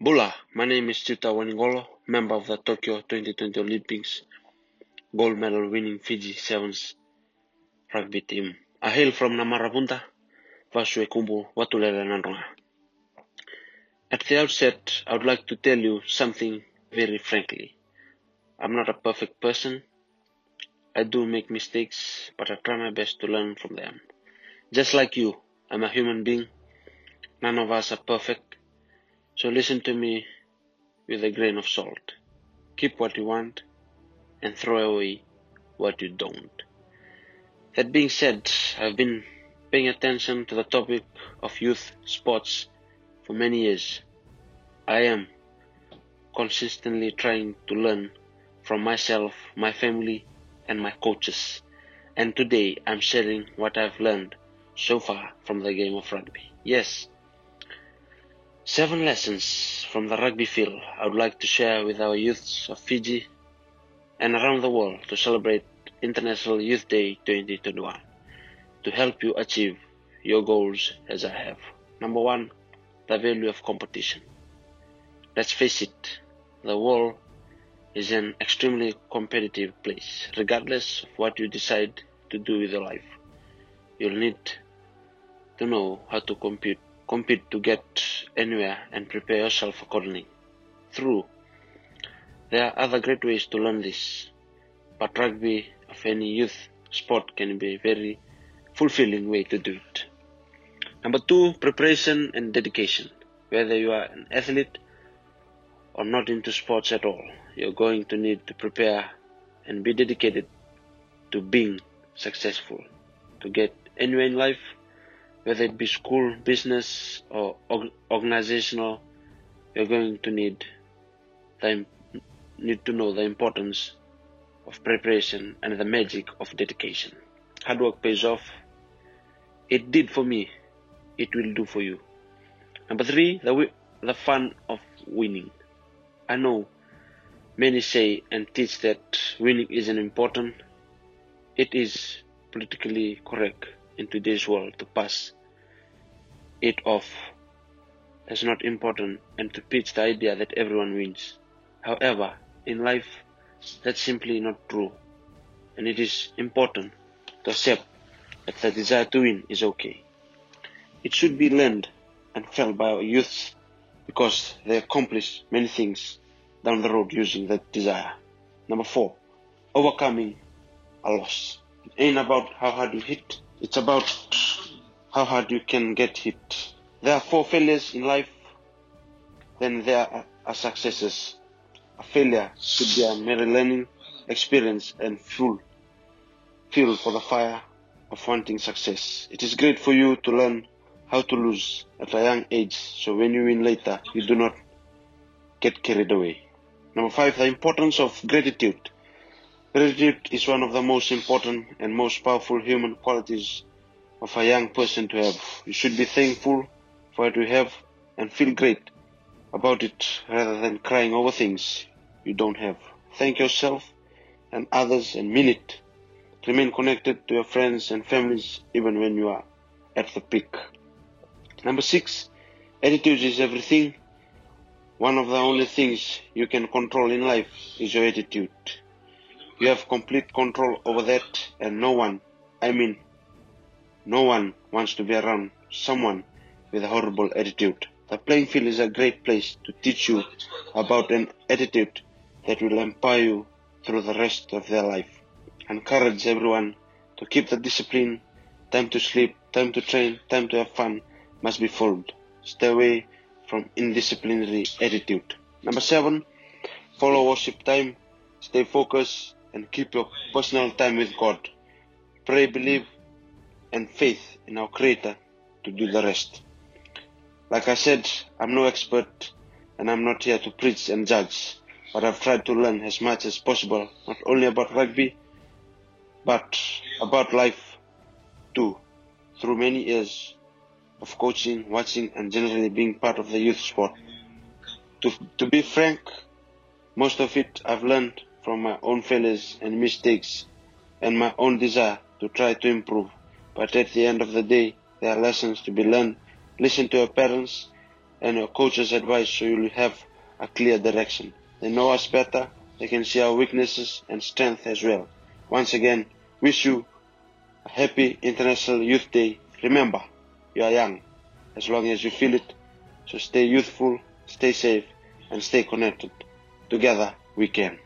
Bula, my name is Jiuta Wainiqolo, member of the Tokyo 2020 Olympics gold medal winning Fiji Sevens rugby team. I hail from Namarapunta, Vasue Kumbu, Watulele Nandonga. At the outset, I would like to tell you something very frankly. I'm not a perfect person. I do make mistakes, but I try my best to learn from them. Just like you, I'm a human being. None of us are perfect. So listen to me with a grain of salt. Keep what you want and throw away what you don't. That being said, I've been paying attention to the topic of youth sports for many years. I am consistently trying to learn from myself, my family, and my coaches. And today I'm sharing what I've learned so far from the game of rugby. Yes, seven lessons from the rugby field I would like to share with our youths of Fiji and around the world to celebrate International Youth Day 2021 to help you achieve your goals as I have. Number one, the value of competition. Let's face it, the world is an extremely competitive place. Regardless of what you decide to do with your life, you'll need to know how to compete, compete to get anywhere and prepare yourself accordingly. Through there are other great ways to learn this, but rugby of any youth sport can be a very fulfilling way to do it. Number two, preparation and dedication. Whether you are an athlete or not into sports at all, you're going to need to prepare and be dedicated to being successful. To get anywhere in life, whether it be school, business, or organizational, you're going to need the need to know the importance of preparation and the magic of dedication. Hard work pays off. It did for me. It will do for you. Number three, the, the fun of winning. I know many say and teach that winning isn't important. It is politically correct in today's world to pass it off as not important and to pitch the idea that everyone wins. However, in life, that's simply not true. And it is important to accept that the desire to win is okay. It should be learned and felt by our youths because they accomplish many things down the road using that desire. Number four, overcoming a loss. It ain't about how hard you hit, it's about how hard you can get hit. There are four failures in life, then there are successes. A failure should be a merry learning experience and fuel, fuel for the fire of wanting success. It is great for you to learn how to lose at a young age so when you win later, you do not get carried away. Number five, the importance of gratitude. Gratitude is one of the most important and most powerful human qualities of a young person to have. You should be thankful for what you have and feel great about it rather than crying over things you don't have. Thank yourself and others and mean it. Remain connected to your friends and families even when you are at the peak. Number six, attitude is everything. One of the only things you can control in life is your attitude. You have complete control over that and no one, I mean, no one wants to be around someone with a horrible attitude. The playing field is a great place to teach you about an attitude that will empower you through the rest of their life. Encourage everyone to keep the discipline. Time to sleep, time to train, time to have fun must be followed. Stay away from indisciplinary attitude. Number seven, follow worship time. Stay focused and keep your personal time with God. Pray, believe, and faith in our Creator to do the rest. Like I said, I'm no expert and I'm not here to preach and judge, but I've tried to learn as much as possible, not only about rugby, but about life too, through many years of coaching, watching, and generally being part of the youth sport. To, to be frank, most of it I've learned from my own failures and mistakes and my own desire to try to improve. But at the end of the day, there are lessons to be learned Listen to your parents, and your coach's advice so you'll have a clear direction. They know us better, they can see our weaknesses and strength as well. Once again, wish you a happy International Youth Day. Remember, you are young as long as you feel it, so stay youthful, stay safe, and stay connected. Together we can.